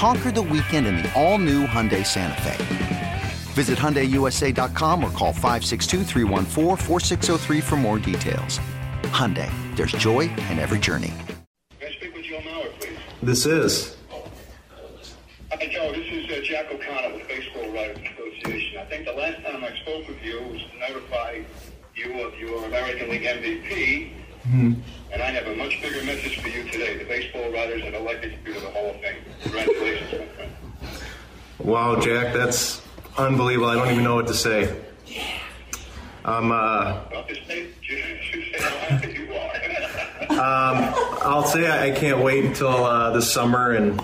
Conquer the weekend in the all-new Hyundai Santa Fe. Visit HyundaiUSA.com or call 562 for more details. Hyundai, there's joy in every journey. May I speak with Joe Mauer, please? This is. Hi, Joe. This is uh, Jack O'Connell with Baseball Writers Association. I think the last time I spoke with you was to notify you of your American League MVP. And I have a much bigger message for you today. The baseball writers have elected you to the Hall of Fame. Congratulations, my friend. Wow, Jack, that's unbelievable. I don't even know what to say. I'm, uh, Well, just say, just, just say how happy you are. I'll say I, can't wait until uh, this summer and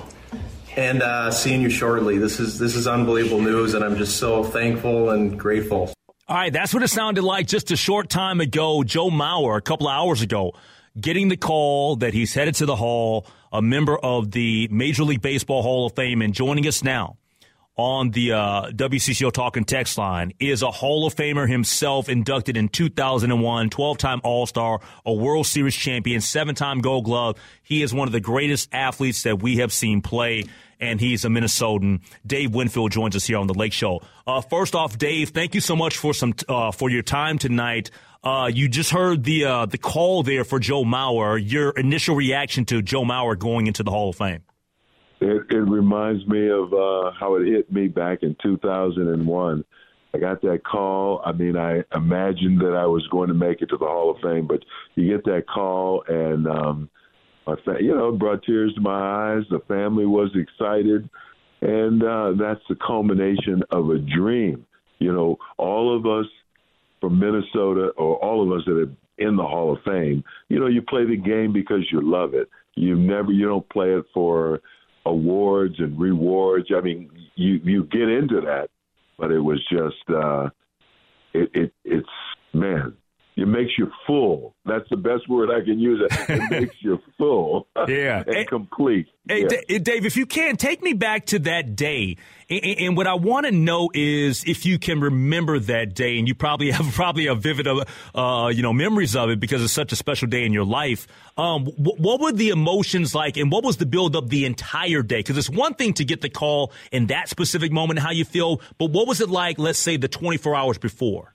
and uh, seeing you shortly. This is this is unbelievable news, and I'm just so thankful and grateful. All right, that's what it sounded like just a short time ago. Joe Mauer, a couple hours ago, getting the call that he's headed to the Hall, a member of the Major League Baseball Hall of Fame, and joining us now on the uh, WCCO Talking text line is a Hall of Famer himself, inducted in 2001, 12 time All Star, a World Series champion, seven time Gold Glove. He is one of the greatest athletes that we have seen play, and he's a Minnesotan. Dave Winfield joins us here on the Lake Show. Uh, first off, Dave, thank you so much for some uh, for your time tonight. Uh, you just heard the uh, the call there for Joe Mauer. Your initial reaction to Joe Mauer going into the Hall of Fame? It, it reminds me of uh, how it hit me back in 2001. I got that call. I mean, I imagined that I was going to make it to the Hall of Fame, but you get that call, and um, my fa- you know, it brought tears to my eyes. The family was excited, and uh, that's the culmination of a dream. You know, all of us from Minnesota, or all of us that are in the Hall of Fame, you know, you play the game because you love it. You never, you don't play it for awards and rewards. I mean, you you get into that, but it was just, uh, it, it it's man, it makes you full. That's the best word I can use. It, makes you full, Yeah. and Hey- complete. Hey, Yeah. D- Dave, if you can, take me back to that day. And, and what I want to know is if you can remember that day, and you probably have probably a vivid, uh, you know, memories of it because it's such a special day in your life. Um, wh- what were the emotions like, and what was the build up the entire day? Because it's one thing to get the call in that specific moment, how you feel, but what was it like? Let's say the 24 hours before.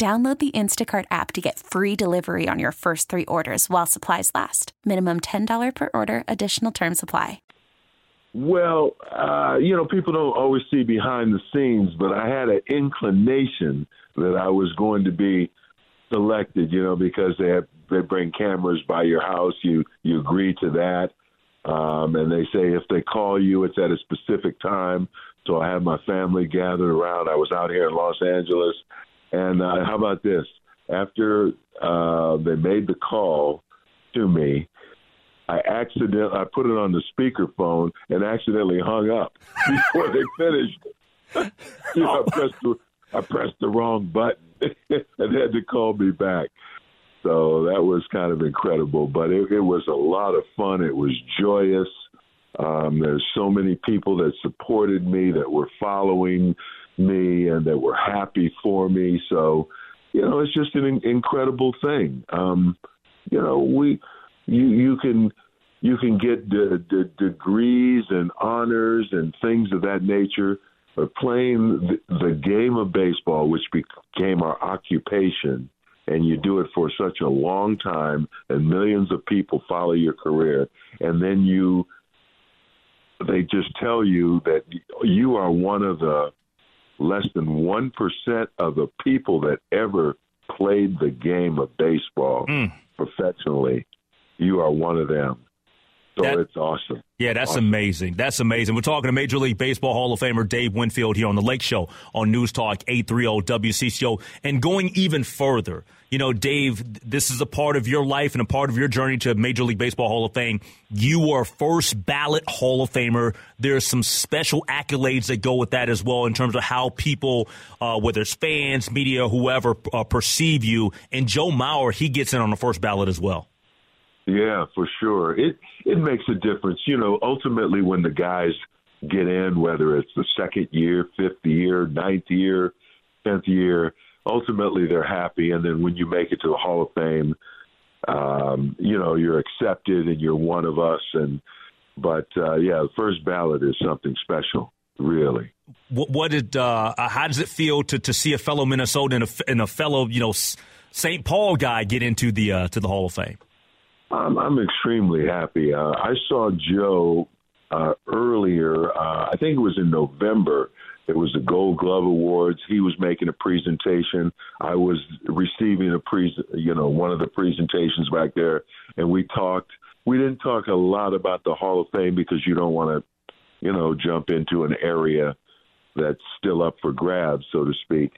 Download the Instacart app to get free delivery on your first three orders while supplies last. Minimum $10 per order, additional term supply. Well, uh, you know, people don't always see behind the scenes, but I had an inclination that I was going to be selected. You know, because they have, they bring cameras by your house, you you agree to that, um, and they say if they call you, it's at a specific time. So I had my family gathered around. I was out here in Los Angeles, and uh, how about this? After uh, they made the call to me, I accident I put it on the speakerphone and accidentally hung up before they finished. you know, I pressed the I pressed the wrong button and had to call me back. So that was kind of incredible, but it, it was a lot of fun. It was joyous. Um, there's so many people that supported me, that were following me, and that were happy for me. So, you know, it's just an in- incredible thing. Um, you know, we you you can you can get the, the degrees and honors and things of that nature. But playing the, the game of baseball, which became our occupation, and you do it for such a long time, and millions of people follow your career, and then you they just tell you that you are one of the less than 1% of the people that ever played the game of baseball mm. professionally. You are one of them. So that, it's awesome. Yeah, that's awesome. amazing. That's amazing. We're talking to Major League Baseball Hall of Famer Dave Winfield here on the Lake Show on News Talk 830 WCCO. And going even further, you know, Dave, this is a part of your life and a part of your journey to Major League Baseball Hall of Fame. You were first ballot Hall of Famer. There's some special accolades that go with that as well in terms of how people, uh, whether it's fans, media, whoever, uh, perceive you. And Joe Mauer, he gets in on the first ballot as well. Yeah, for sure. It it makes a difference. You know, ultimately when the guys get in, whether it's the second year, fifth year, ninth year, tenth year, ultimately they're happy. And then when you make it to the Hall of Fame, um, you know, you're accepted and you're one of us. And but uh, yeah, the first ballot is something special, really. What, what did? Uh, how does it feel to to see a fellow Minnesotan and a, and a fellow, you know, St. Paul guy get into the uh, to the Hall of Fame? I'm, I'm extremely happy. Uh, I saw Joe uh, earlier. Uh, I think it was in November. It was the Gold Glove Awards. He was making a presentation. I was receiving a pre, you know, one of the presentations back there, and we talked. We didn't talk a lot about the Hall of Fame because you don't want to, you know, jump into an area that's still up for grabs, so to speak.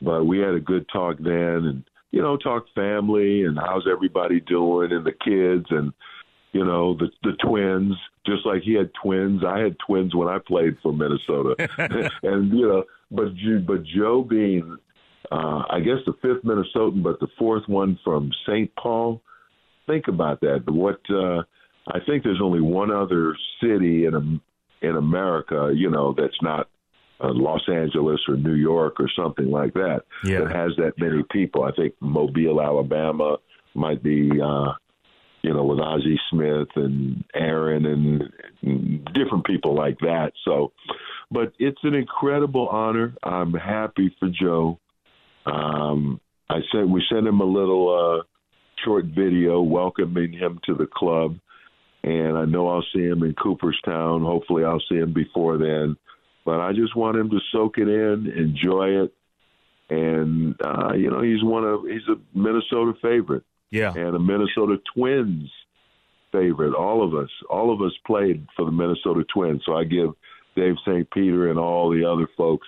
But we had a good talk then, and you know, talk family and how's everybody doing and the kids and you know the the twins. Just like he had twins, I had twins when I played for Minnesota, and you know, but but Joe being, uh, I guess the fifth Minnesotan, but the fourth one from St. Paul. Think about that. What uh, I think there's only one other city in in America, you know, that's not uh, Los Angeles or New York or something like that yeah. that has that many people. I think Mobile, Alabama might be, uh, you know, with Ozzie Smith and Aaron and, and different people like that. So, but it's an incredible honor. I'm happy for Joe. Um, I said we sent him a little uh, short video welcoming him to the club, and I know I'll see him in Cooperstown. Hopefully, I'll see him before then but I just want him to soak it in, enjoy it, and uh, you know he's one of he's a Minnesota favorite, yeah, and a Minnesota Twins favorite. All of us, all of us played for the Minnesota Twins, so I give Dave St. Peter and all the other folks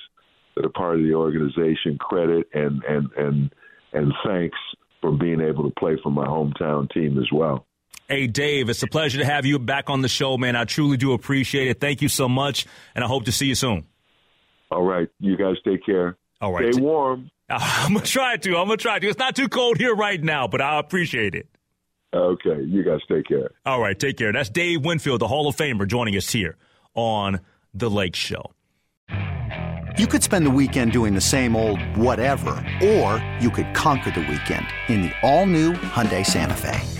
that are part of the organization credit and and and and thanks for being able to play for my hometown team as well. Hey, Dave, it's a pleasure to have you back on the show, man. I truly do appreciate it. Thank you so much, and I hope to see you soon. All right. You guys take care. All right. Stay warm. I'm going to try to. I'm going to try to. It's not too cold here right now, but I appreciate it. Okay. You guys take care. All right. Take care. That's Dave Winfield, the Hall of Famer, joining us here on The Lake Show. You could spend the weekend doing the same old whatever, or you could conquer the weekend in the all-new Hyundai Santa Fe.